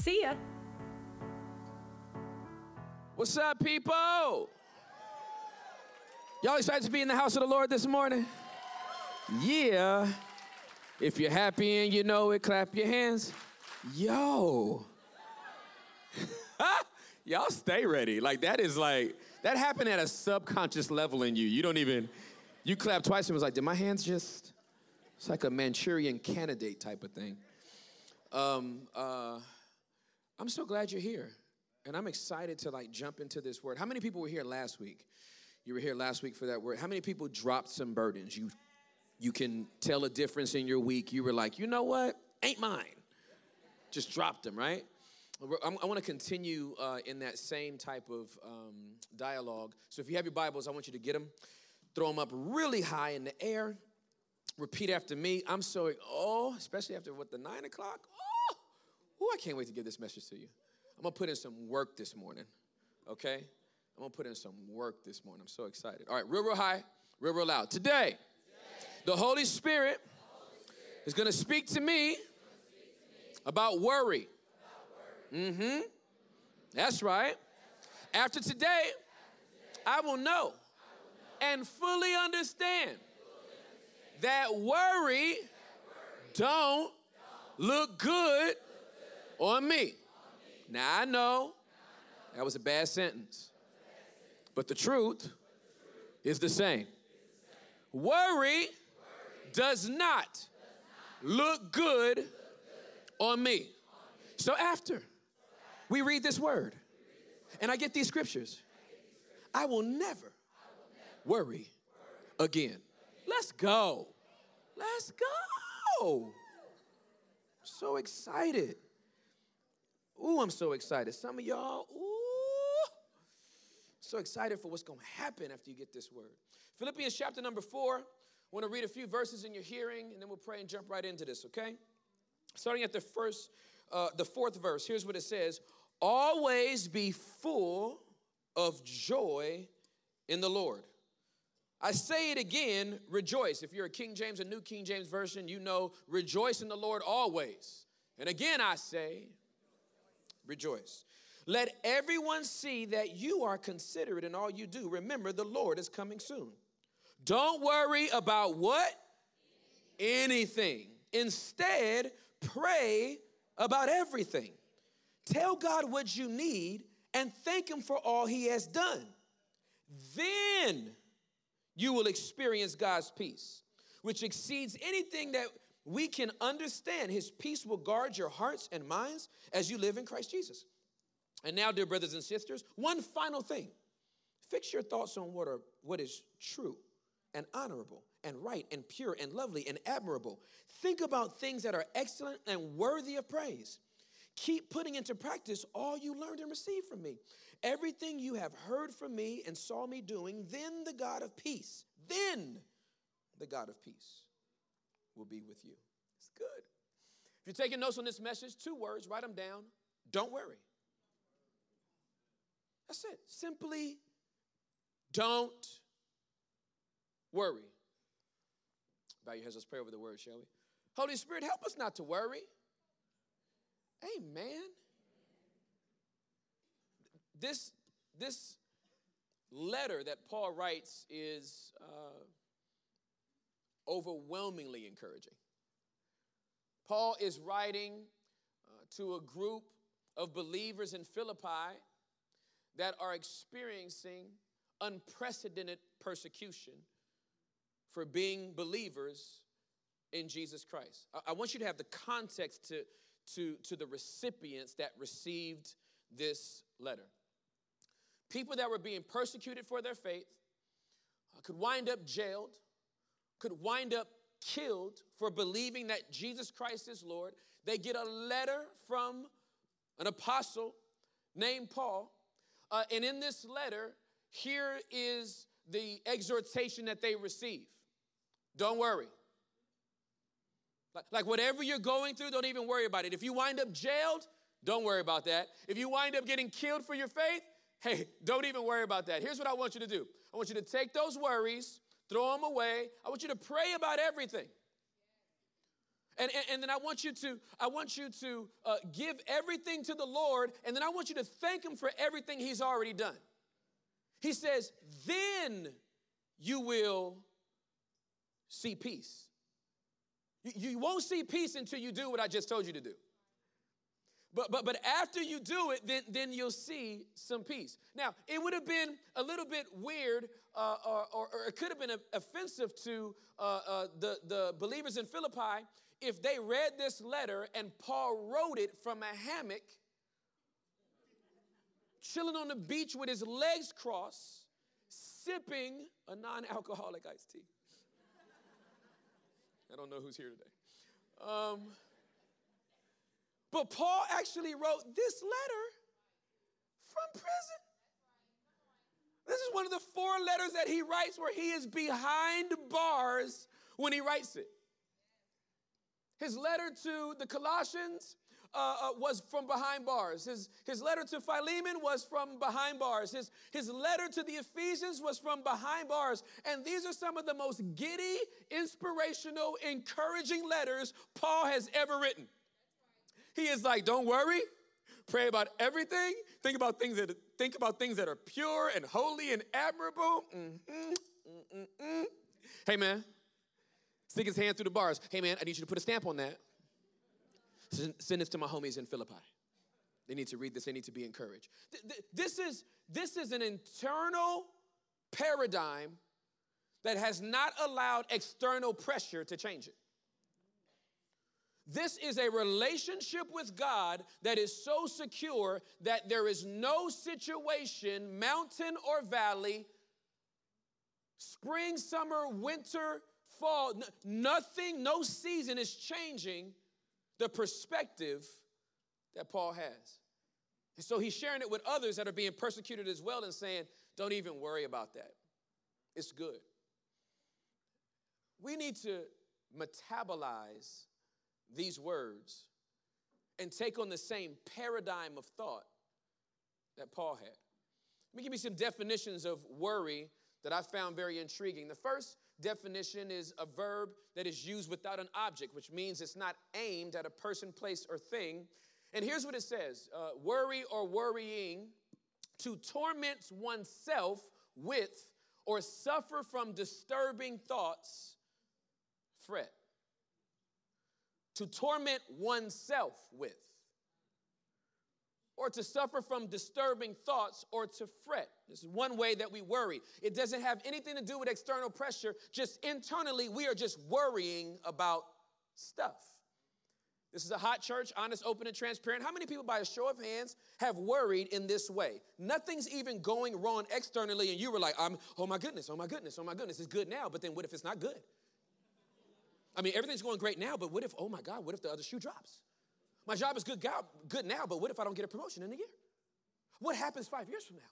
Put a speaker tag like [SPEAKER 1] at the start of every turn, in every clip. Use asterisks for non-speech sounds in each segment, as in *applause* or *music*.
[SPEAKER 1] See ya. What's up, people? Y'all excited to be in the house of the Lord this morning? Yeah. If you're happy and you know it, clap your hands. Yo. *laughs* Y'all stay ready. Like that is like that happened at a subconscious level in you. You don't even you clap twice and was like, did my hands just? It's like a Manchurian candidate type of thing. Um, uh, I'm so glad you're here. And I'm excited to like jump into this word. How many people were here last week? You were here last week for that word. How many people dropped some burdens? You you can tell a difference in your week. You were like, you know what? Ain't mine. Just dropped them, right? I want to continue uh, in that same type of um, dialogue. So if you have your Bibles, I want you to get them, throw them up really high in the air. Repeat after me. I'm so, oh, especially after what, the nine o'clock? Oh. I can't wait to give this message to you. I'm gonna put in some work this morning, okay? I'm gonna put in some work this morning. I'm so excited. All right, real, real high, real, real loud. Today, the Holy Spirit is gonna speak to me about worry. Mm hmm. That's right. After today, I will know and fully understand that worry don't look good on me. On me. Now, I know, that was a bad sentence, But, the truth is the same. Worry, does not, look, good on me. So, after we read this word and I get these scriptures, I will never worry again. Let's go. Let's go. so excited. Ooh, I'm so excited. Some of y'all, ooh, so excited for what's going to happen after you get this word. Philippians chapter number four. I want to read a few verses in your hearing, and then we'll pray and jump right into this, okay? Starting at the first, uh, the fourth verse, here's what it says Always be full of joy in the Lord. I say it again, rejoice. If you're a King James, a New King James Version, you know, rejoice in the Lord always. And again, I say, Rejoice. Let everyone see that you are considerate in all you do. Remember, the Lord is coming soon. Don't worry about what? Anything. Instead, pray about everything. Tell God what you need and thank Him for all He has done. Then you will experience God's peace, which exceeds anything that we can understand his peace will guard your hearts and minds as you live in Christ Jesus. And now, dear brothers and sisters, one final thing fix your thoughts on what, are, what is true and honorable and right and pure and lovely and admirable. Think about things that are excellent and worthy of praise. Keep putting into practice all you learned and received from me. Everything you have heard from me and saw me doing, then the God of peace, then the God of peace will be with you. It's good. If you're taking notes on this message, two words, write them down. Don't worry. That's it. Simply don't worry. Bow your heads, let's pray over the word, shall we? Holy Spirit, help us not to worry. Amen. This, this letter that Paul writes is. Uh, overwhelmingly encouraging. Paul is writing uh, to a group of believers in Philippi that are experiencing unprecedented persecution for being believers in Jesus Christ. I, I want you to have the context to, to, to the recipients that received this letter. People that were being persecuted for their faith uh, could wind up jailed could wind up killed for believing that Jesus Christ is Lord. They get a letter from an apostle named Paul. Uh, and in this letter, here is the exhortation that they receive Don't worry. Like, like whatever you're going through, don't even worry about it. If you wind up jailed, don't worry about that. If you wind up getting killed for your faith, hey, *laughs* don't even worry about that. Here's what I want you to do I want you to take those worries throw them away. I want you to pray about everything. And, and, and, then I want you to, I want you to uh, give everything to the Lord, and then I want you to thank Him for everything He's already done. He says, then you will see peace. You, you won't see peace until you do what I just told you to do. But, but, but after you do it, then, then you'll see some peace. Now, it would have been a little bit weird, uh, or, or, or, it could have been offensive to uh, uh, the, the believers in Philippi if they read this letter and Paul wrote it from a hammock, chilling on the beach with his legs crossed, sipping a non alcoholic iced tea. I don't know who's here today. Um, but Paul actually wrote this letter from prison. This is one of the four letters that he writes where he is behind bars when he writes it. His letter to the Colossians uh, uh, was from behind bars. His, his letter to Philemon was from behind bars. His, his letter to the Ephesians was from behind bars. And these are some of the most giddy, inspirational, encouraging letters Paul has ever written. He is like, don't worry. Pray about everything. Think about things that think about things that are pure and holy and admirable. Mm-hmm. Mm-mm-mm. Hey man, stick his hand through the bars. Hey man, I need you to put a stamp on that. Send this to my homies in Philippi. They need to read this. They need to be encouraged. This is this is an internal paradigm that has not allowed external pressure to change it. This is a relationship with God that is so secure that there is no situation, mountain or valley, spring, summer, winter, fall, n- nothing, no season is changing the perspective that Paul has. And so he's sharing it with others that are being persecuted as well and saying, don't even worry about that. It's good. We need to metabolize these words and take on the same paradigm of thought that Paul had. Let me give you some definitions of worry that I found very intriguing. The first definition is a verb that is used without an object, which means it's not aimed at a person, place, or thing. And here's what it says uh, worry or worrying to torment oneself with or suffer from disturbing thoughts, fret to torment oneself with, or to suffer from disturbing thoughts, or to fret. This is one way that we worry. It doesn't have anything to do with external pressure, just internally, we are just worrying about stuff. This is a hot church, honest, open, and transparent. How many people, by a show of hands, have worried in this way? Nothing's even going wrong externally, and you were like, I'm, oh my goodness, oh my goodness, oh my goodness, it's good now, but then what if it's not good? I mean, everything's going great now, but what if, oh my God, what if the other shoe drops? My job is good, good now, but what if I don't get a promotion in a year? What happens five years from now?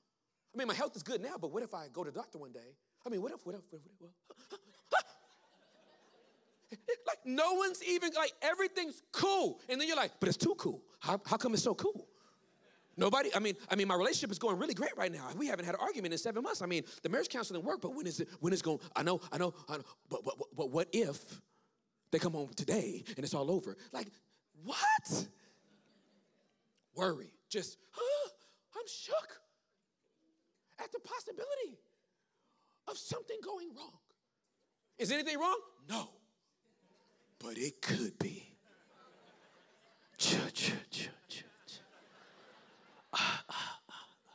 [SPEAKER 1] I mean, my health is good now, but what if I go to the doctor one day? I mean, what if, what if, what if, what if? *laughs* like, no one's even, like, everything's cool. And then you're like, but it's too cool. How, how come it's so cool? Nobody, I mean, I mean, my relationship is going really great right now. We haven't had an argument in seven months. I mean, the marriage counseling worked, but when is it, when is going, I know, I know, I know, but, but, but what if they come home today and it's all over. Like, what? Worry. Just, huh? I'm shook at the possibility of something going wrong. Is anything wrong? No. But it could be. cha, cha, cha, cha. Ah, ah, ah, ah.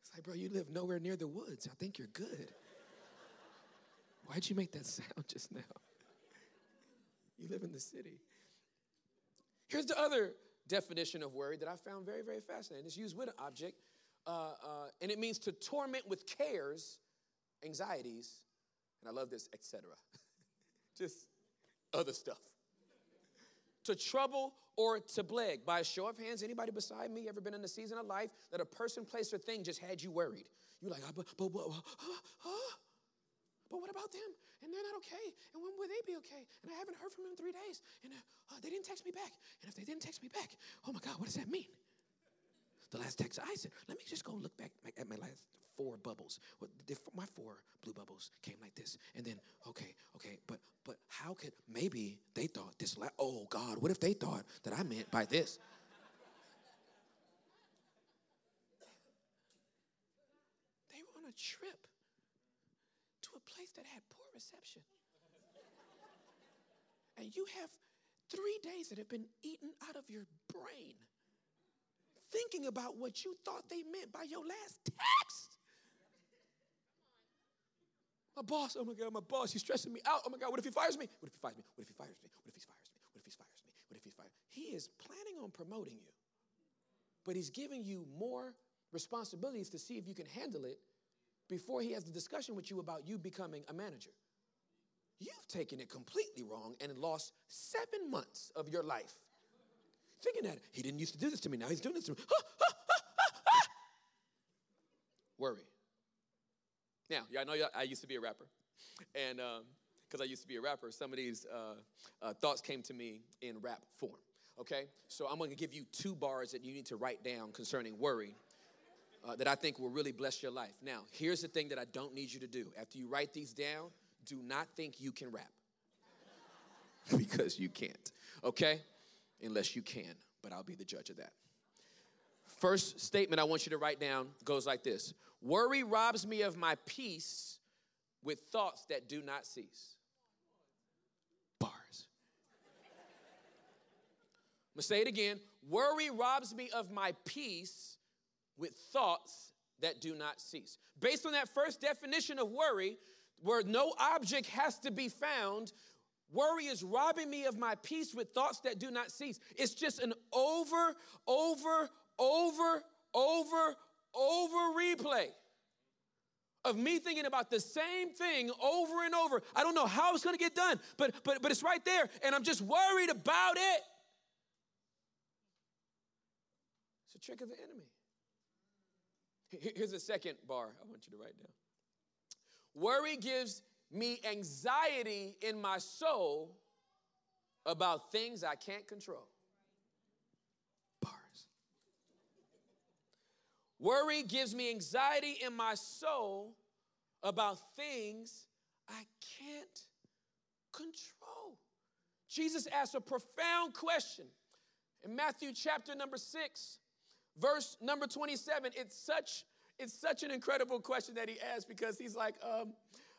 [SPEAKER 1] It's like, bro, you live nowhere near the woods. I think you're good. Why'd you make that *laughs* sound just now? you live in the city. Here's the other definition of worry that I found very, very fascinating. It's used with an object, uh, uh, and it means to torment with cares, anxieties, and I love this, etc. *laughs* just other stuff. to trouble or to plague. By a show of hands, anybody beside me ever been in a season of life that a person, place, or thing just had you worried? You're like, ah, but, but, but, *gasps* ah, but what about them? And they're not okay. And when will they be okay? And I haven't heard from them in three days. And uh, uh, they didn't text me back. And if they didn't text me back, oh my God, what does that mean? The last text I said, let me just go look back at my last four bubbles. My four blue bubbles came like this, and then okay, okay, but but how could maybe they thought this? La- oh God, what if they thought that I meant by this? they were on a trip that had poor reception. and you have three days that have been eaten out of your brain thinking about what you thought they meant by your last text. My boss, oh my God, my boss, he's stressing me out. Oh my God, what if he fires me? What if he fires me? What if he fires me? What if he fires me? What if he fires me? What if he fires me? He is planning on promoting you, but he's giving you more responsibilities to see if you can handle it before he has the discussion with you about you becoming a manager. You've taken it completely wrong and lost seven months of your life thinking that he didn't used to do this to me. Now he's doing this to me. Ha, ha, ha, Worry. Now, y'all know I used to be a rapper, and because um, I used to be a rapper, some of these uh, uh, thoughts came to me in rap form. Okay, so I'm going to give you two bars that you need to write down concerning worry uh, that I think will really bless your life. Now, here's the thing that I don't need you to do. After you write these down, do not think you can rap *laughs* because you can't, okay? Unless you can, but I'll be the judge of that. First statement I want you to write down goes like this Worry robs me of my peace with thoughts that do not cease. Bars. I'm gonna say it again. Worry robs me of my peace with thoughts that do not cease. Based on that first definition of worry, where no object has to be found, worry is robbing me of my peace with thoughts that do not cease. It's just an over, over, over, over, over replay of me thinking about the same thing over and over. I don't know how it's going to get done, but but but it's right there and I'm just worried about it. It's a trick of the enemy. Here's a second bar I want you to write down. Worry gives me anxiety in my soul about things I can't control. Bars. Worry gives me anxiety in my soul about things I can't control. Jesus asked a profound question in Matthew chapter number six verse number 27, it's such, it's such an incredible question that he asked because he's like, um,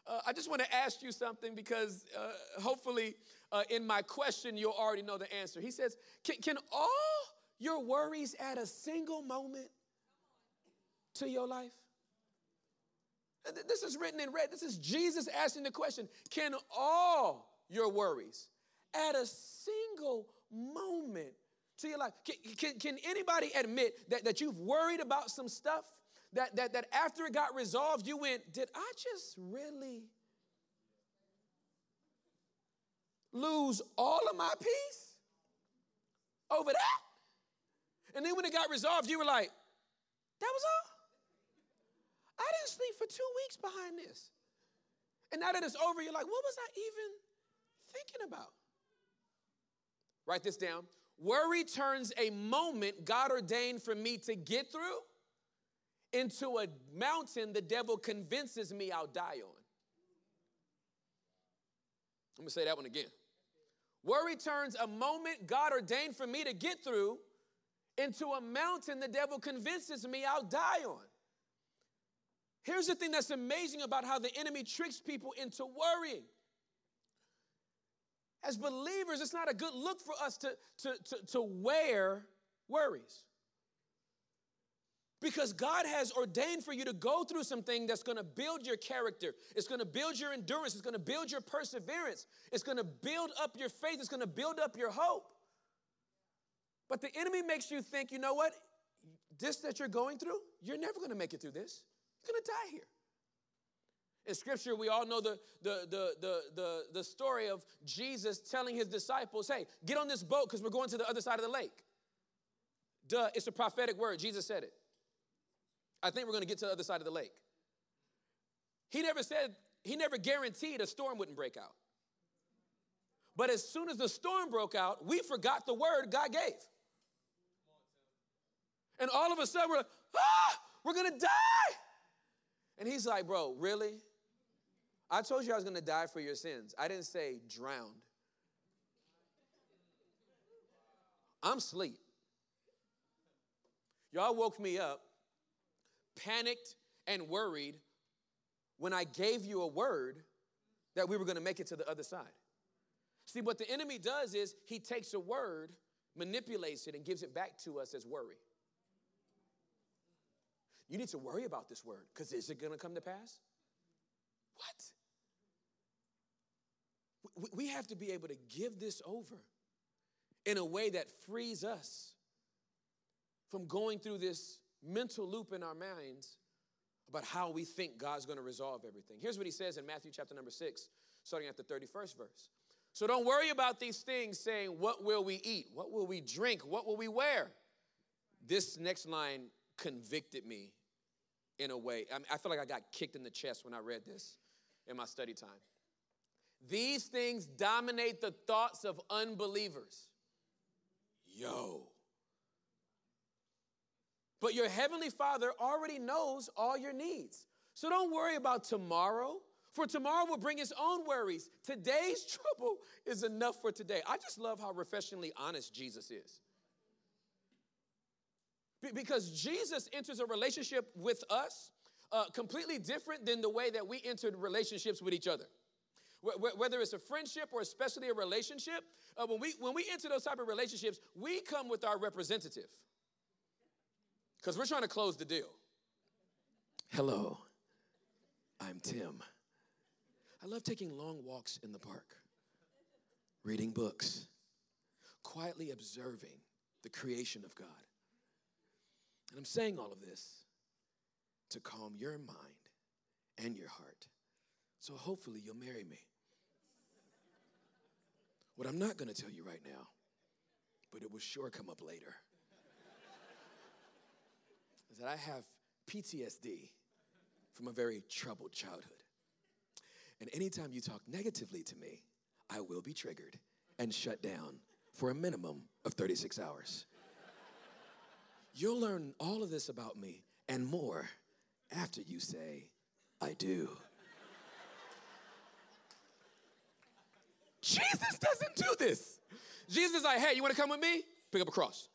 [SPEAKER 1] uh, I just want to ask you something because uh, hopefully uh, in my question you'll already know the answer. He says, can, can all your worries add a single moment to your life? Uh, this is written in red. This is Jesus asking the question Can all your worries at a single moment to your life. Can, can, can, anybody admit that, that you've worried about some stuff? That, that, that after it got resolved, you went, Did I just really lose all of my peace over that? And then when it got resolved, you were like, That was all? I didn't sleep for two weeks behind this. And now that it's over, you're like, What was I even thinking about? Write this down. Worry turns a moment God ordained for me to get through into a mountain the devil convinces me I'll die on. I'm gonna say that one again. Worry turns a moment God ordained for me to get through into a mountain the devil convinces me I'll die on. Here's the thing that's amazing about how the enemy tricks people into worrying as believers, it's not a good look for us to, to, to, to wear worries. Because God has ordained for you to go through something that's gonna build your character. It's gonna build your endurance. It's gonna build your perseverance. It's gonna build up your faith. It's gonna build up your hope. But the enemy makes you think, you know what? This that you're going through, you're never gonna make it through this. You're gonna die here. In scripture, we all know the, the, the, the, the, story of Jesus telling his disciples, hey, get on this boat because we're going to the other side of the lake. Duh, it's a prophetic word. Jesus said it. I think we're going to get to the other side of the lake. He never said, he never guaranteed a storm wouldn't break out. But as soon as the storm broke out, we forgot the word God gave. And all of a sudden, we're like, ah, we're going to die. And he's like, bro, really? I told you I was going to die for your sins. I didn't say drowned. I'm asleep. Y'all woke me up, panicked and worried when I gave you a word that we were going to make it to the other side. See, what the enemy does is he takes a word, manipulates it, and gives it back to us as worry. You need to worry about this word because is it going to come to pass? What? We have to be able to give this over in a way that frees us from going through this mental loop in our minds about how we think God's going to resolve everything. Here's what he says in Matthew chapter number 6, starting at the 31st verse. So don't worry about these things saying, What will we eat? What will we drink? What will we wear? This next line convicted me in a way. I, mean, I feel like I got kicked in the chest when I read this in my study time. These things dominate the thoughts of unbelievers. Yo. But your heavenly Father already knows all your needs. So don't worry about tomorrow, for tomorrow will bring its own worries. Today's *laughs* trouble is enough for today. I just love how refreshingly honest Jesus is. Because Jesus enters a relationship with us uh, completely different than the way that we entered relationships with each other whether it's a friendship or especially a relationship uh, when we when we enter those type of relationships we come with our representative because we're trying to close the deal hello i'm tim i love taking long walks in the park reading books quietly observing the creation of god and i'm saying all of this to calm your mind and your heart. So hopefully you'll marry me. What I'm not going to tell you right now, but it will sure come up later, *laughs* is that I have PTSD from a very troubled childhood. And anytime you talk negatively to me, I will be triggered and shut down for a minimum of 36 hours. You'll learn all of this about me and more after you say, I do. Jesus doesn't do this. Jesus is like, hey, you wanna come with me? Pick up a cross.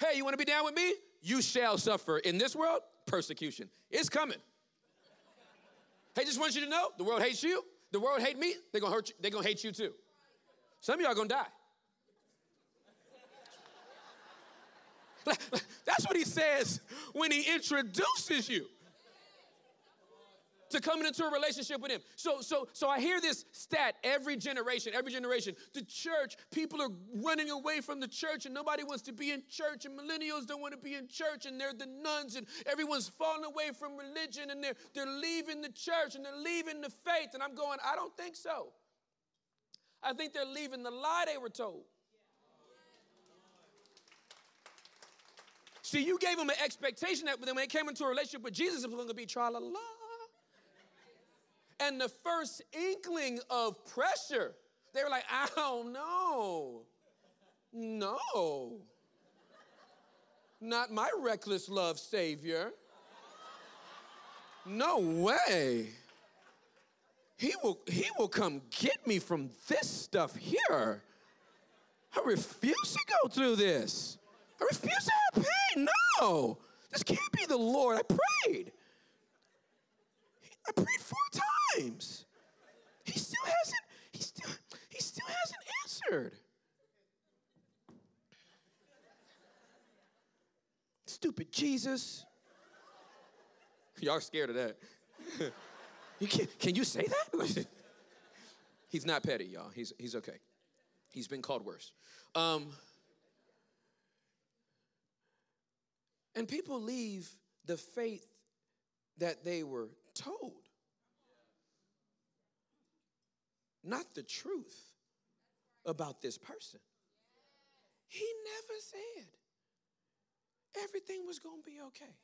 [SPEAKER 1] Hey, you wanna be down with me? You shall suffer in this world persecution. It's coming. Hey, just want you to know the world hates you. The world hate me. They're gonna hurt you. They're gonna hate you too. Some of y'all gonna die. That's what he says when he introduces you to coming into a relationship with him. So, so, so I hear this stat every generation, every generation. The church, people are running away from the church, and nobody wants to be in church, and millennials don't want to be in church, and they're the nones, and everyone's falling away from religion, and they're they're leaving the church and they're leaving the faith. And I'm going, I don't think so. I think they're leaving the lie they were told. See, you gave them an expectation that when they came into a relationship with Jesus, it was going to be trial la la. And the first inkling of pressure, they were like, I don't know. No. Not my reckless love savior. No way. He will, he will come get me from this stuff here. I refuse to go through this. I refuse to have pain. No, this can't be the Lord. I prayed. I prayed four times. He still hasn't. He still. He still hasn't answered. Stupid Jesus. Y'all are scared of that. *laughs* you can, can you say that? *laughs* he's not petty, y'all. He's, he's okay. He's been called worse. Um, And people leave the faith that they were told, not the truth about this person. He never said everything was going to be okay.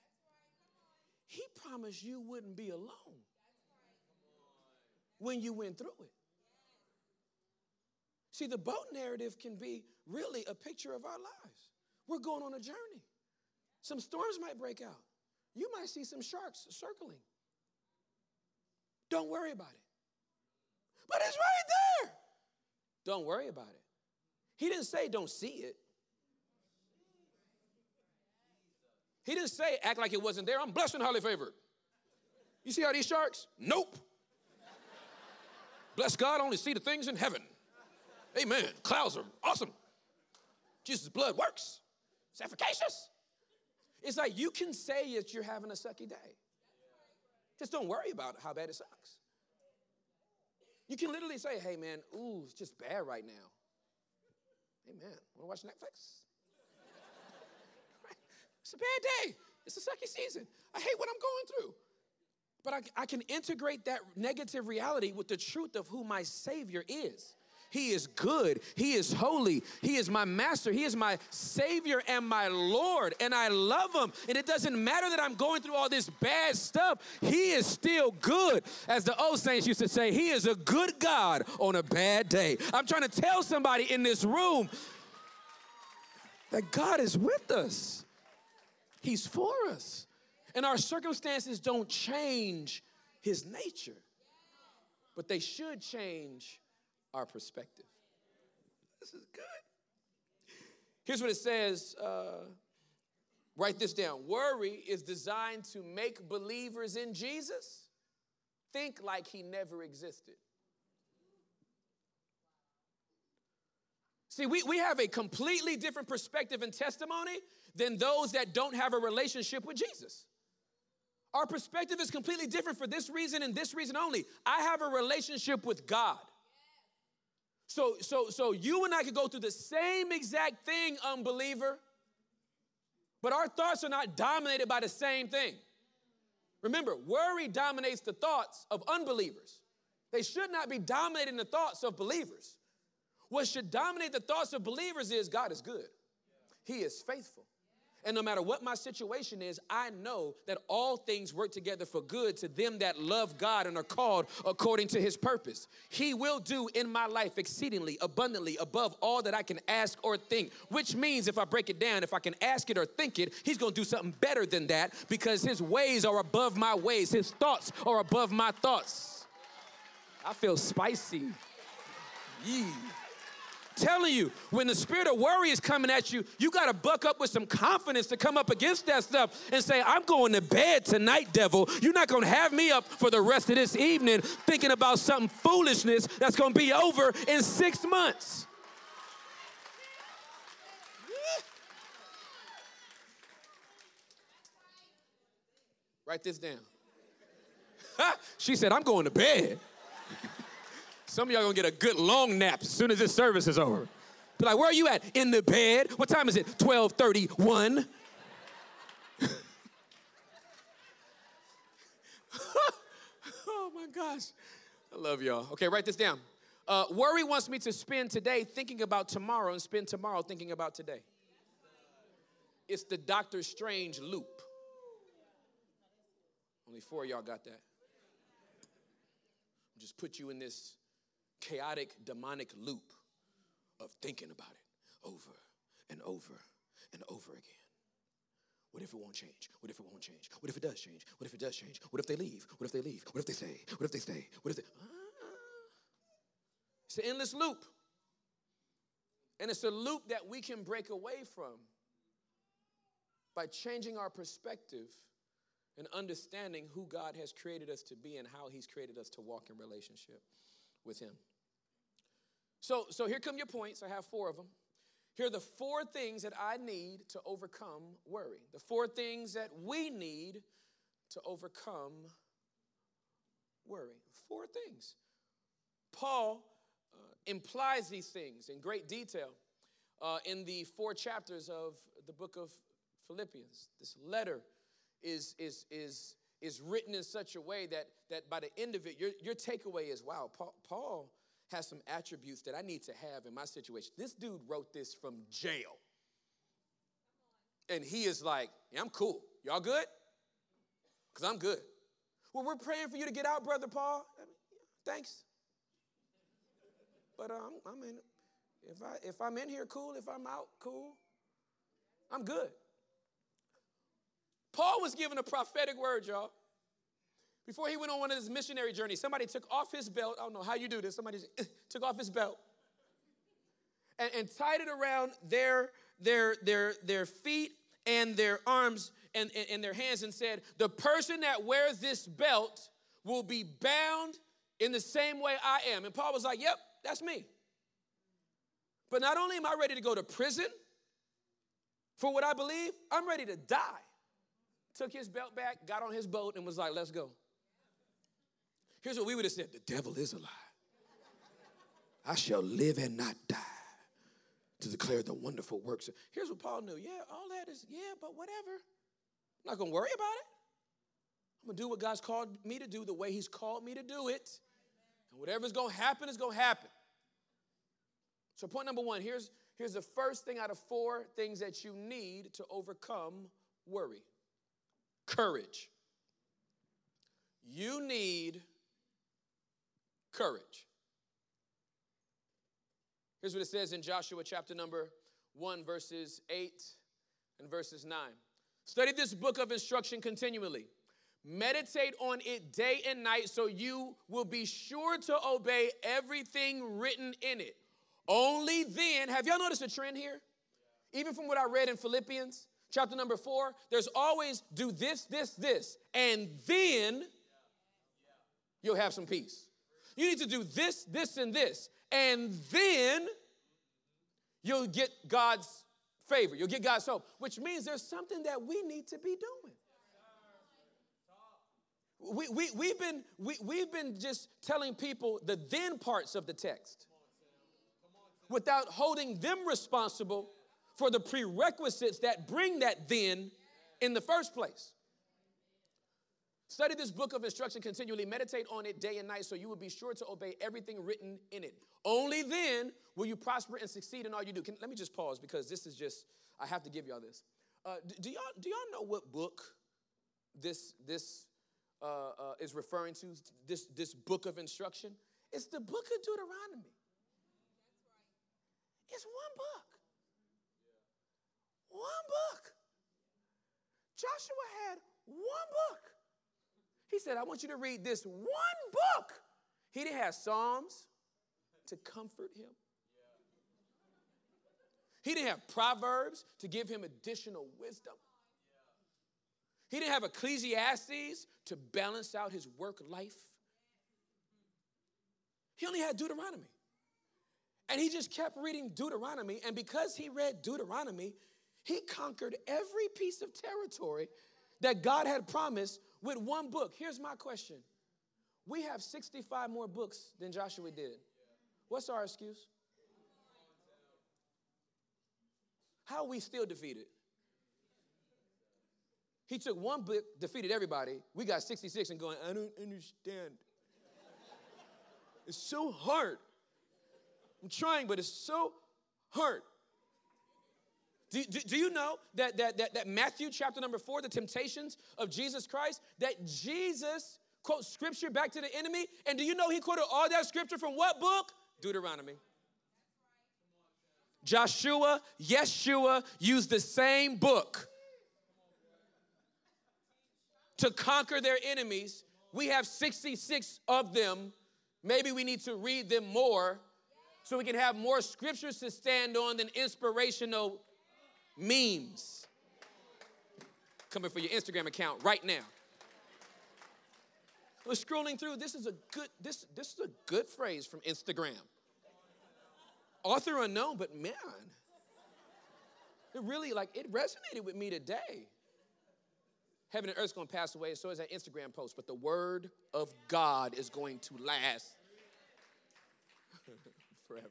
[SPEAKER 1] He promised you wouldn't be alone when you went through it. See, the boat narrative can be really a picture of our lives. We're going on a journey. Some storms might break out. You might see some sharks circling. Don't worry about it. But it's right there. Don't worry about it. He didn't say don't see it. He didn't say act like it wasn't there. I'm blessed and highly favored. You see all these sharks? Nope. Bless God, only see the things in heaven. Amen. Clouds are awesome. Jesus' blood works. efficacious. It's like you can say that you're having a sucky day. Just don't worry about how bad it sucks. You can literally say, hey man, ooh, it's just bad right now. Hey man, wanna watch Netflix? *laughs* It's a bad day. It's a sucky season. I hate what I'm going through. But I, I can integrate that negative reality with the truth of who my Savior is. He is good. He is holy. He is my master. He is my savior and my Lord. And I love him. And it doesn't matter that I'm going through all this bad stuff, he is still good. As the old saints used to say, he is a good God on a bad day. I'm trying to tell somebody in this room that God is with us, he's for us. And our circumstances don't change his nature, but they should change our perspective. This is good. Here's what it says. Uh, write this down. Worry is designed to make believers in Jesus think like he never existed. See, we, we have a completely different perspective and testimony than those that don't have a relationship with Jesus. Our perspective is completely different for this reason and this reason only. I have a relationship with God. So, so, so you and I could go through the same exact thing, unbeliever, but our thoughts are not dominated by the same thing. Remember, worry dominates the thoughts of unbelievers. They should not be dominating the thoughts of believers. What should dominate the thoughts of believers is God is good, He is faithful, and no matter what my situation is, I know that all things work together for good to them that love God and are called according to his purpose. He will do in my life exceedingly, abundantly, above all that I can ask or think, which means if I break it down, if I can ask it or think it, he's gonna do something better than that because his ways are above my ways, his thoughts are above my thoughts. I feel spicy. Yeah telling you, when the spirit of worry is coming at you, you got to buck up with some confidence to come up against that stuff and say, I'm going to bed tonight, devil. You're not going to have me up for the rest of this evening thinking about something foolishness that's going to be over in six months. Write this down. she said, I'm going to bed. Some of y'all gonna get a good long nap as soon as this service is over. Be like, where are you at? In the bed. What time is it? 1231. *laughs* oh my gosh. I love y'all. Okay, write this down. Uh, worry wants me to spend today thinking about tomorrow and spend tomorrow thinking about today. It's the Doctor Strange loop. Only four y'all got that. just put you in this chaotic demonic loop of thinking about it over and over and over again. What if it won't change? What if it won't change? What if it does change? What if it does change? What if they leave? What if they leave? What if they stay? What if they stay? What if they. Ah. It's an endless loop. And it's a loop that we can break away from by changing our perspective and understanding who God has created us to be and how He's created us to walk in relationship with him. So, so here come your points. I have four of them. Here are the four things that I need to overcome worry, the four things that we need to overcome worry. Four things. Paul uh, implies these things in great detail uh, in the four chapters of the book of Philippians. This letter is, is, is is written in such a way that, that by the end of it, your, your takeaway is wow, Paul, Paul has some attributes that I need to have in my situation. This dude wrote this from jail. And he is like, yeah, I'm cool. Y'all good? Because I'm good. Well, we're praying for you to get out, Brother Paul. I mean, yeah, thanks. But um, I'm in, if, I, if I'm in here, cool. If I'm out, cool. I'm good. Paul was given a prophetic word, y'all. Before he went on one of his missionary journeys, somebody took off his belt. I don't know how you do this. Somebody eh, took off his belt and, and tied it around their, their, their, their feet and their arms and, and, and their hands and said, The person that wears this belt will be bound in the same way I am. And Paul was like, Yep, that's me. But not only am I ready to go to prison for what I believe, I'm ready to die took his belt back, got on his boat, and was like, let's go. Here's what we would have said the devil is a I shall live and not die to declare the wonderful works. Here's what Paul knew. Yeah, all that is, yeah, but whatever. I'm not going to worry about it. I'm going to do what God's called me to do the way He's called me to do it. And whatever's going to happen is going to happen. So, point number one here's, here's the first thing out of four things that you need to overcome worry courage. You need courage. Here's what it says in Joshua chapter number 1, verses 8 and verses 9. Study this book of instruction continually. Meditate on it day and night so you will be sure to obey everything written in it. Only then, have y'all noticed a trend here? Even from what I read in Philippians, Chapter number four, there's always do this, this, this, and then you'll have some peace. You need to do this, this, and this, and then you'll get God's favor, you'll get God's hope, which means there's something that we need to be doing. We, we, we've, been, we, we've been just telling people the then parts of the text without holding them responsible for the prerequisites that bring that then in the first place. Study this book of instruction continually, meditate on it day and night so you will be sure to obey everything written in it. Only then will you prosper and succeed in all you do. Can, let me just pause because this is just, I have to give y'all this. Uh, do, y'all, do y'all know what book this, this uh, uh, is referring to? This, this book of instruction? It's the book of Deuteronomy. It's one book one book. Joshua had one book. He said, I want you to read this one book. He didn't have Psalms to comfort him, he didn't have Proverbs to give him additional wisdom. He didn't have Ecclesiastes to balance out his work life. He only had Deuteronomy. And he just kept reading Deuteronomy. And because he read Deuteronomy, he conquered every piece of territory that God had promised with one book. Here's my question We have 65 more books than Joshua did. What's our excuse? How are we still defeated? He took one book, defeated everybody. We got 66 and going, I don't understand. it's so hard. I'm trying, but it's so hard. Do, do, do, you know that, that, that, that Matthew chapter number four, the temptations of Jesus Christ, that Jesus quotes scripture back to the enemy? And do you know he quoted all that scripture from what book? Deuteronomy. Joshua, Yeshua used the same book to conquer their enemies. We have 66 of them. Maybe we need to read them more so we can have more scriptures to stand on than inspirational memes coming for your Instagram account right now. I was scrolling through. This is a good this this is a good phrase from Instagram. Author unknown, but man, it really like it resonated with me today. Heaven and earth's gonna pass away, so is that Instagram post, but the word of God is going to last *laughs* forever.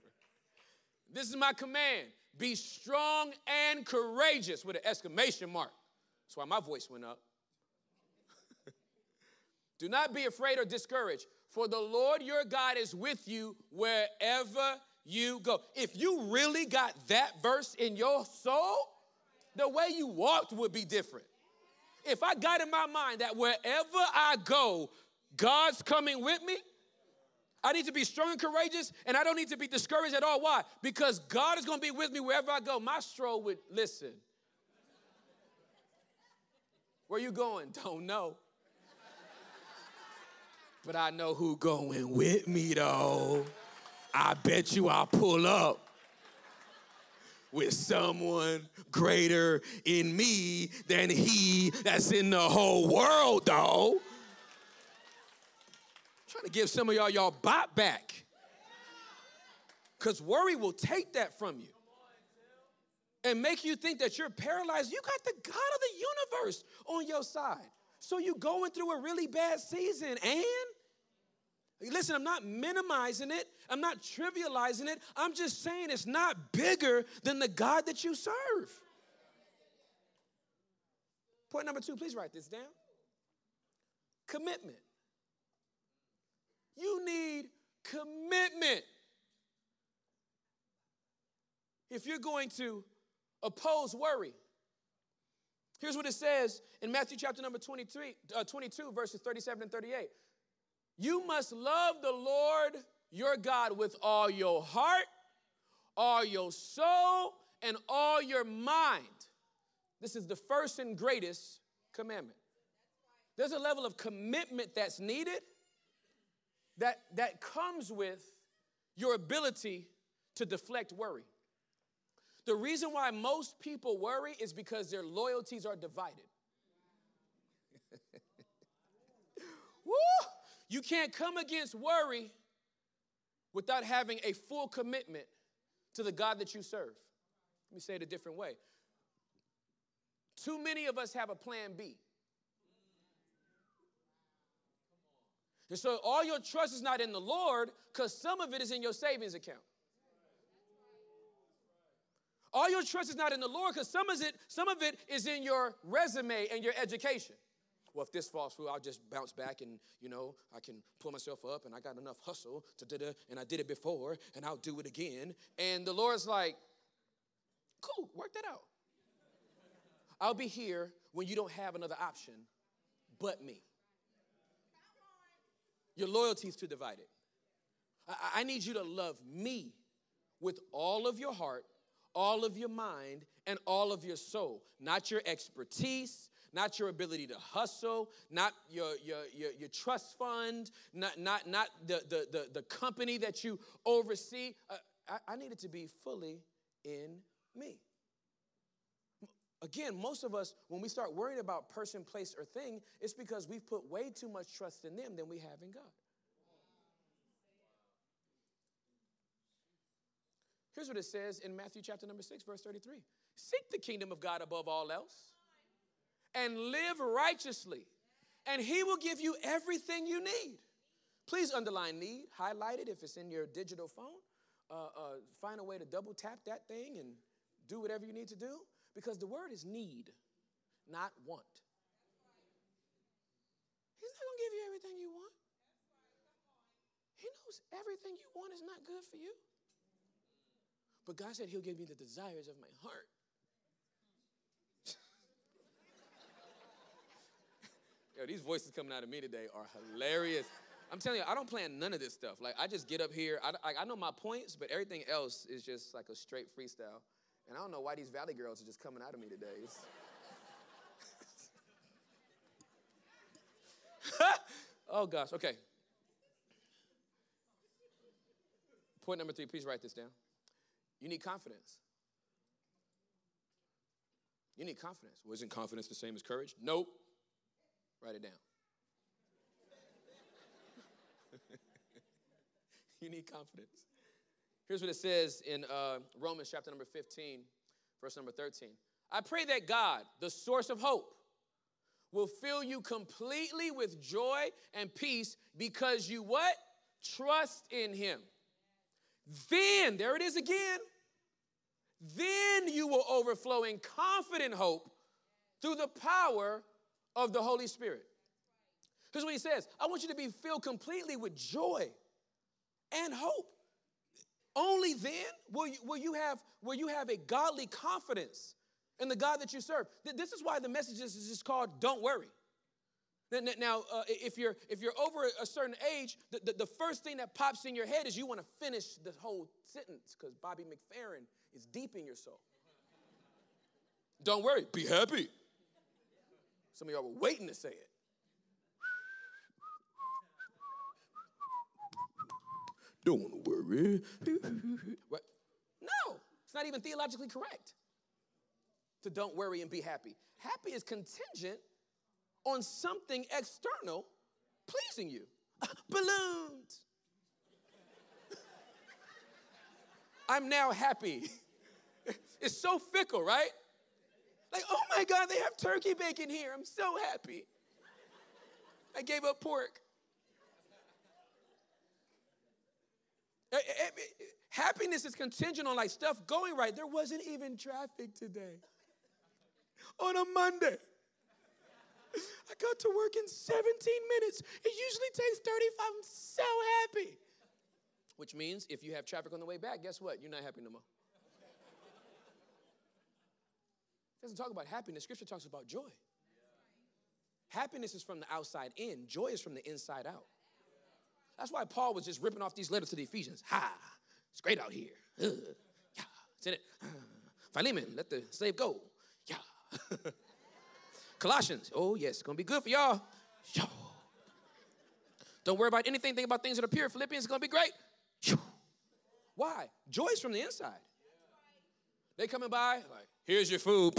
[SPEAKER 1] This is my command be strong and courageous with an exclamation mark. That's why my voice went up. *laughs* Do not be afraid or discouraged, for the Lord your God is with you wherever you go. If you really got that verse in your soul, the way you walked would be different. If I got in my mind that wherever I go, God's coming with me, I need to be strong and courageous, and I don't need to be discouraged at all. Why? Because God is going to be with me wherever I go. My stroll would listen. Where you going? *laughs* Don't know. But I know who going with me though. I bet you I'll pull up with someone greater in me than he that's in the whole world though trying to give some of y'all y'all bop back. Because worry will take that from you and make you think that you're paralyzed. You got the God of the universe on your side. So you going through a really bad season and Listen, I'm not minimizing it. I'm not trivializing it. I'm just saying it's not bigger than the God that you serve. Point number two, please write this down. Commitment. You need commitment. If you're going to oppose worry, here's what it says in Matthew chapter number 23, uh, 22, verses 37 and 38. You must love the Lord your God with all your heart, all your soul, and all your mind. This is the first and greatest commandment. There's a level of commitment that's needed that, that comes with your ability to deflect worry. The reason why most people worry is because their loyalties are divided. *laughs* Woo! You can't come against worry without having a full commitment to the God that you serve. Let me say it a different way. Too many of us have a plan B. And so all your trust is not in the Lord because some of it is in your savings account. All your trust is not in the Lord because some, it, some of it is in your resume and your education. Well, if this falls through, I'll just bounce back and, you know, I can pull myself up and I got enough hustle to da and I did it before and I'll do it again. And the Lord's like, cool, work that out. I'll be here when you don't have another option but me. Your loyalty is too divided. I, I need you to love me with all of your heart, all of your mind, and all of your soul. Not your expertise, not your ability to hustle, not your, your, your, your, trust fund, not, not, not the, the, the, the company that you oversee. Uh, I, I need it to be fully in me. Again, most of us, when we start worrying about person, place, or thing, it's because we've put way too much trust in them than we have in God. Here's what it says in Matthew chapter number 6, verse 33 Seek the kingdom of God above all else and live righteously, and He will give you everything you need. Please underline need, highlight it if it's in your digital phone. Uh, uh, find a way to double tap that thing and do whatever you need to do. Because the word is need, not want. He's not going to give you everything you want. He knows everything you want is not good for you. But God said He'll give me the desires of my heart. *laughs* Yo, these voices coming out of me today are hilarious. I'm telling you, I don't plan none of this stuff. Like, I just get up here. I, I, I know my points, but everything else is just like a straight freestyle. And I don't know why these Valley girls are just coming out of me today. *laughs* oh gosh, okay. Point number three, please write this down. You need confidence. You need confidence. Well, isn't confidence the same as courage? Nope. Write it down. *laughs* you need confidence. Here's what it says in uh, Romans chapter number 15, verse number 13. I pray that God, the source of hope, will fill you completely with joy and peace because you what? Trust in him. Then, there it is again. Then you will overflow in confident hope through the power of the Holy Spirit. Here's what he says I want you to be filled completely with joy and hope. Only then will you, will you, have, will you have a godly confidence in the God that you serve. This is why the message is just called Don't Worry. Now, uh, if, you're, if you're over a certain age, the, the, the first thing that pops in your head is you want to finish the whole sentence because Bobby McFerrin is deep in your soul. Don't worry, be happy. Some of y'all were waiting to say it. Don't worry. *laughs* No, it's not even theologically correct to don't worry and be happy. Happy is contingent on something external pleasing you. *laughs* Balloons. *laughs* I'm now happy. it's so fickle, right? Like, oh my God, they have turkey bacon here. I'm so happy. I gave up pork. Eh, eh, eh, happiness is contingent on like stuff going right. There wasn't even traffic today. On a Monday. I got to work in 17 minutes. It usually takes 35. I'm so happy. Which means if you have traffic on the way back, guess what? You're not happy no more. It doesn't talk about happiness. Scripture talks about joy. Happiness is from the outside in, joy is from the inside out. That's why Paul was just ripping off these letters to the Ephesians. Ha! It's great out here. Uh, yeah. It's it. Uh, Philemon, let the slave go. Yeah. *laughs* Colossians. Oh, yes, it's gonna be good for y'all. Yeah. Don't worry about anything. Think about things that appear. Philippians is gonna be great. Why? Joy's from the inside. They coming by, like, here's your food.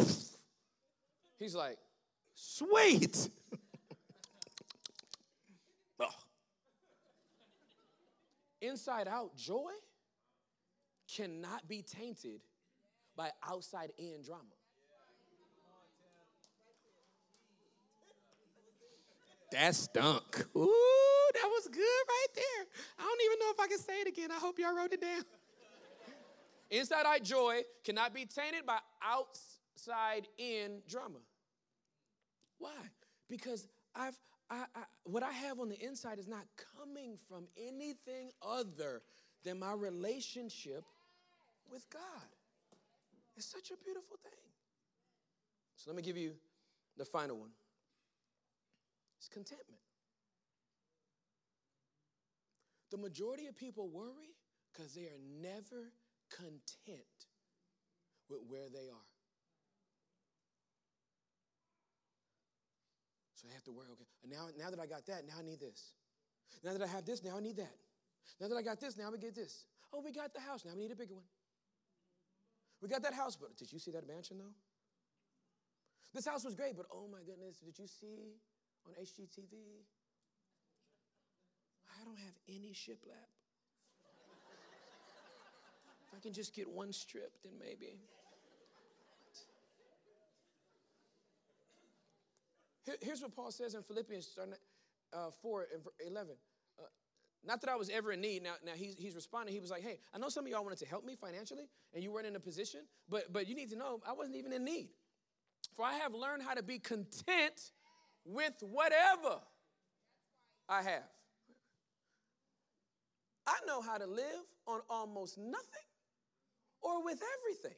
[SPEAKER 1] He's like, sweet. *laughs* inside out joy cannot be tainted by outside in drama. That stunk. Ooh, that was good right there. I don't even know if I can say it again. I hope y'all wrote it down. Inside out joy cannot be tainted by outside in drama. Why? Because I've I, what I have on the inside is not coming from anything other than my relationship with God. It's such a beautiful thing. So let me give you the final one it's contentment. The majority of people worry because they are never content with where they are. So I have to worry. Okay. now, now that I got that, now I need this. Now that I have this, now I need that. Now that I got this, now we get this. Oh, we got the house. Now we need a bigger one. We got that house, but did you see that mansion though? This house was great, but oh my goodness, did you see on HGTV? I don't have any shiplap. if I can just get one strip, then maybe. here's what Paul says in Philippians uh, four and 11. Uh, not that I was ever in need. Now, now he's, he's responding. He was like, hey, I know some of y'all wanted to help me financially and you weren't in a position, but, but you need to know I wasn't even in need. For I have learned how to be content with whatever I have. I know how to live on almost nothing or with everything.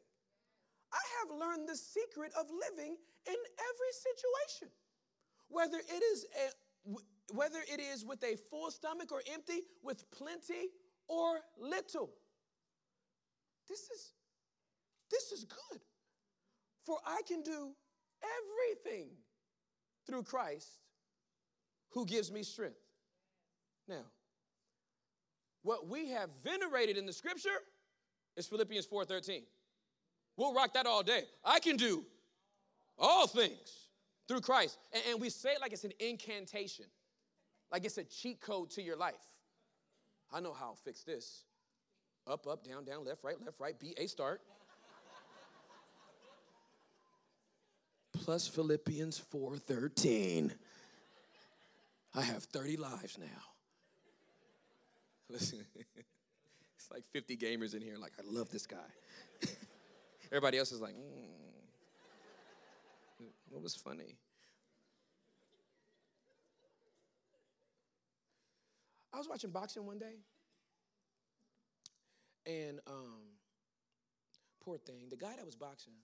[SPEAKER 1] I have learned the secret of living in every situation whether it is a, whether it is with a full stomach or empty, with plenty or little. This is this is good. For I can do everything through Christ who gives me strength. Now, what we have venerated in the scripture is Philippians 4:13. We'll rock that all day. I can do all things through Christ. And, and we say it like it's an incantation, like it's a cheat code to your life. I know how I'll fix this. Up, up, down, down, left, right, left, right, B, A start. Plus Philippians 4:13. I have 30 lives now. Listen, *laughs* it's like 50 gamers in here, like, I love this guy. *laughs* Everybody else is like, mm. What was funny? I was watching boxing one day, and um, poor thing, the guy that was boxing,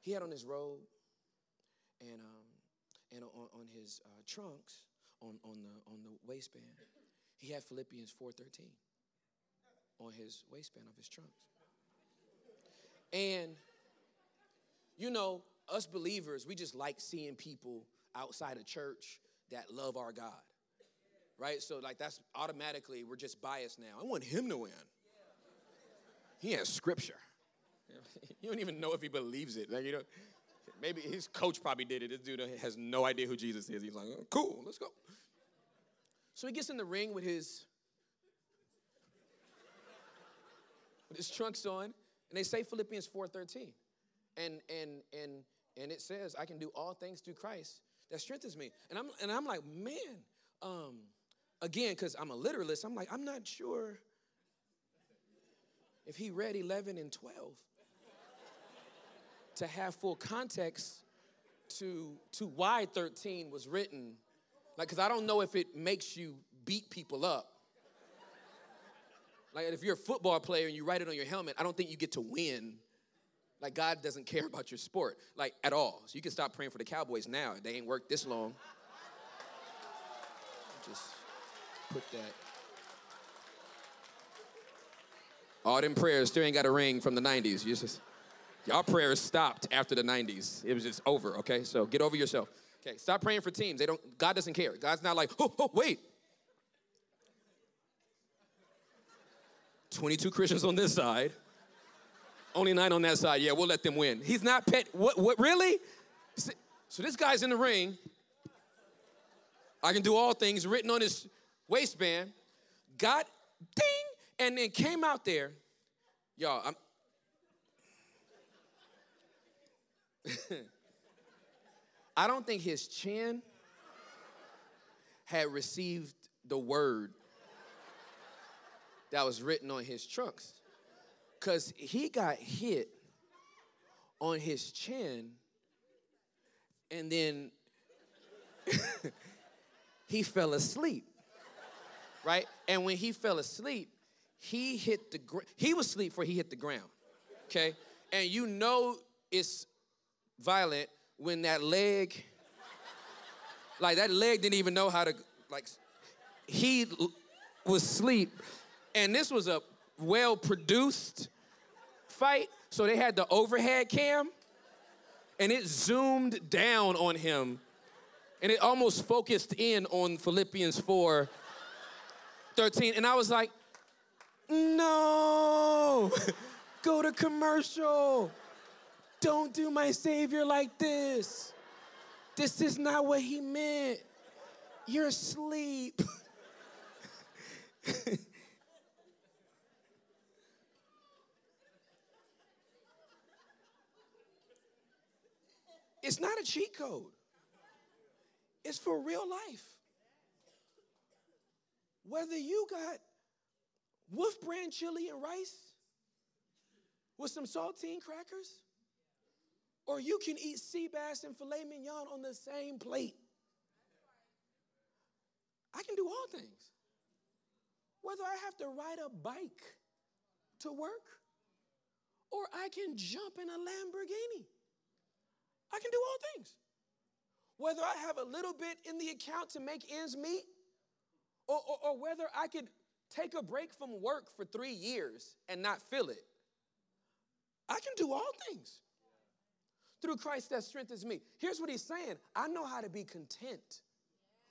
[SPEAKER 1] he had on his robe and um, and on, on his uh, trunks, on on the on the waistband, he had Philippians four thirteen on his waistband of his trunks, and you know, us believers, we just like seeing people outside of church that love our God. Right? So, like, that's automatically, we're just biased now. I want him to win. He has scripture. *laughs* You don't even know if he believes it. Like, you know, maybe his coach probably did it. This dude has no idea who Jesus is. He's like, cool, let's go. So he gets in the ring with his with his trunks on, and they say Philippians 4:13. And and and and it says, I can do all things through Christ that strengthens me. And I'm and I'm like, man, um, again, because I'm a literalist, I'm like, I'm not sure if he read 11 and 12 to have full context to to why 13 was written like because i don't know if it makes you beat people up like if you're a football player and you write it on your helmet i don't think you get to win like God doesn't care about your sport, like at all. So you can stop praying for the Cowboys now. They ain't worked this long. Just put that. All them prayers still ain't got a ring from the 90s. You just y'all prayers stopped after the 90s. It was just over, okay? So get over yourself. Okay, stop praying for teams. They don't God doesn't care. God's not like, oh, oh, wait. 22 Christians on this side. Only nine on that side. Yeah, we'll let them win. He's not pet. What? What? Really? So this guy's in the ring. I can do all things. Written on his waistband. Got ding, and then came out there. Y'all, I'm. *laughs* I don't think his chin had received the word that was written on his trunks. Because he got hit on his chin, and then *laughs* he fell asleep, right? And when he fell asleep, he hit the gr- he was asleep before he hit the ground, okay? And you know it's violent when that leg, like that leg didn't even know how to, like, he was asleep, and this was a well produced fight. So they had the overhead cam and it zoomed down on him and it almost focused in on Philippians 4 13. And I was like, no, *laughs* go to commercial. Don't do my Savior like this. This is not what he meant. You're asleep. *laughs* It's not a cheat code, it's for real life. Whether you got wolf brand chili and rice with some saltine crackers, or you can eat sea bass and filet mignon on the same plate. I can do all things. Whether I have to ride a bike to work or I can jump in a Lamborghini. I can do all things. Whether I have a little bit in the account to make ends meet, or, or, or whether I could take a break from work for three years and not feel it, I can do all things through Christ that strengthens me. Here's what he's saying I know how to be content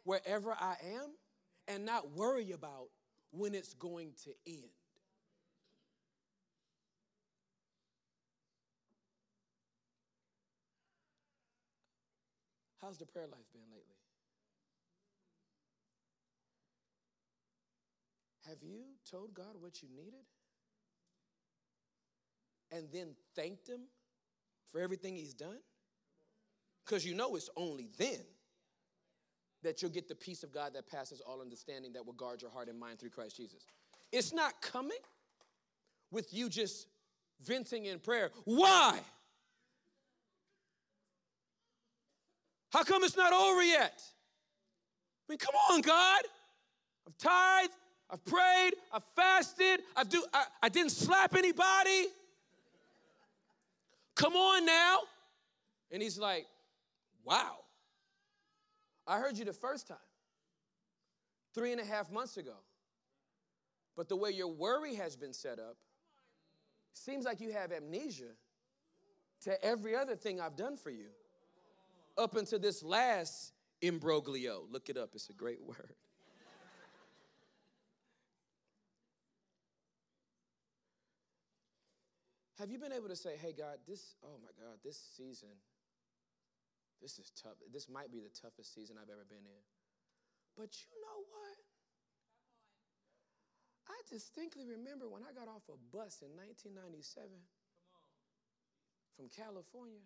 [SPEAKER 1] wherever I am and not worry about when it's going to end. How's the prayer life been lately? Have you told God what you needed? And then thanked Him for everything He's done? Because you know it's only then that you'll get the peace of God that passes all understanding that will guard your heart and mind through Christ Jesus. It's not coming with you just venting in prayer. Why? How come it's not over yet? I mean, come on, God. I've tithed, I've prayed, I've fasted, I've do, I, I didn't slap anybody. Come on now. And he's like, wow. I heard you the first time, three and a half months ago. But the way your worry has been set up, seems like you have amnesia to every other thing I've done for you up until this last imbroglio. Look it up, it's a great word. Have you been able to say, hey, God, this, oh my God, this season, this is tough. This might be the toughest season I've ever been in. But you know what? I distinctly remember when I got off a bus in 1997 from California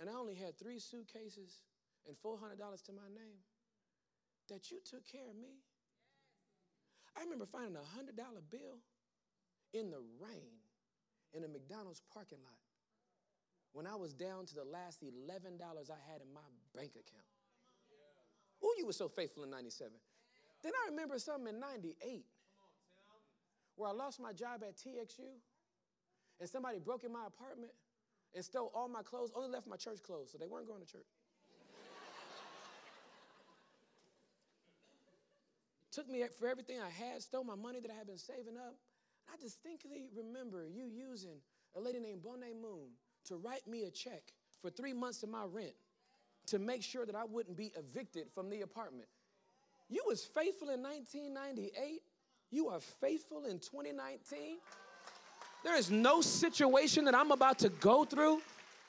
[SPEAKER 1] and I only had three suitcases and $400 to my name, that you took care of me. I remember finding a $100 bill in the rain in a McDonald's parking lot when I was down to the last $11 I had in my bank account. Oh, you were so faithful in 97. Then I remember something in 98 where I lost my job at TXU and somebody broke in my apartment and stole all my clothes, only left my church clothes, so they weren't going to church. *laughs* Took me for everything I had, stole my money that I had been saving up. And I distinctly remember you using a lady named Bonet Moon to write me a check for three months of my rent to make sure that I wouldn't be evicted from the apartment. You was faithful in 1998. You are faithful in 2019. There is no situation that I'm about to go through.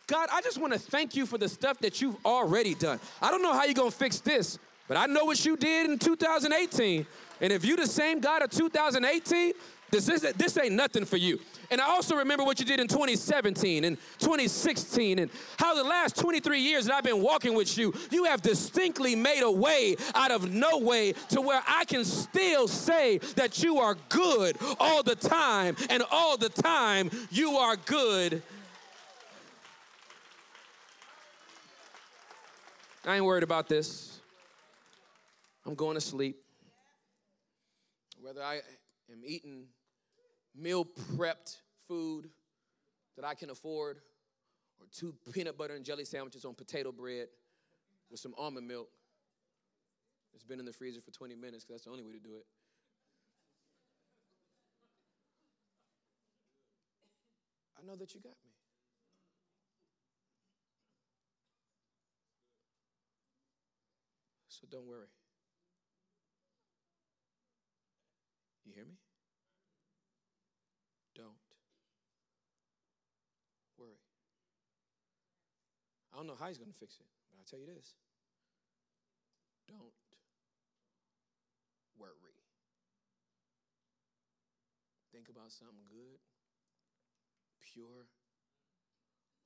[SPEAKER 1] God, I just want to thank you for the stuff that you've already done. I don't know how you're going to fix this, but I know what you did in 2018. And if you're the same God of 2018, this, is, this ain't nothing for you. And I also remember what you did in 2017 and 2016 and how the last 23 years that I've been walking with you, you have distinctly made a way out of no way to where I can still say that you are good all the time and all the time you are good. I ain't worried about this. I'm going to sleep. Whether I am eating meal prepped food that I can afford, or two peanut butter and jelly sandwiches on potato bread with some almond milk. It's been in the freezer for 20 minutes because that's the only way to do it. I know that you got me. So don't worry. don't know how he's going to fix it, but I'll tell you this don't worry. Think about something good, pure,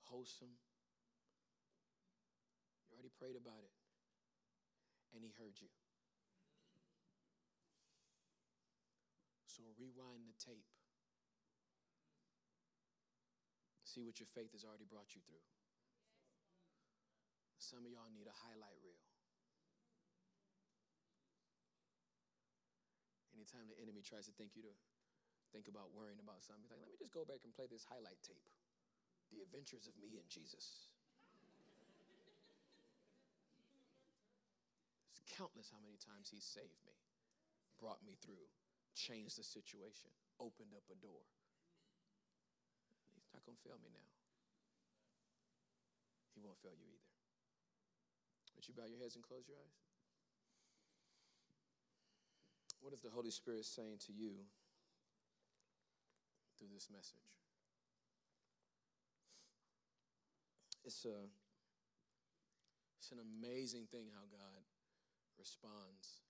[SPEAKER 1] wholesome. You already prayed about it, and he heard you. So rewind the tape. See what your faith has already brought you through. Some of y'all need a highlight reel. Anytime the enemy tries to think you to think about worrying about something, he's like, let me just go back and play this highlight tape. The adventures of me and Jesus. it's countless how many times he saved me, brought me through, changed the situation, opened up a door. He's not going to fail me now. He won't fail you either. Would you bow your heads and close your eyes? What is the Holy Spirit saying to you through this message? It's, a, it's an amazing thing how God responds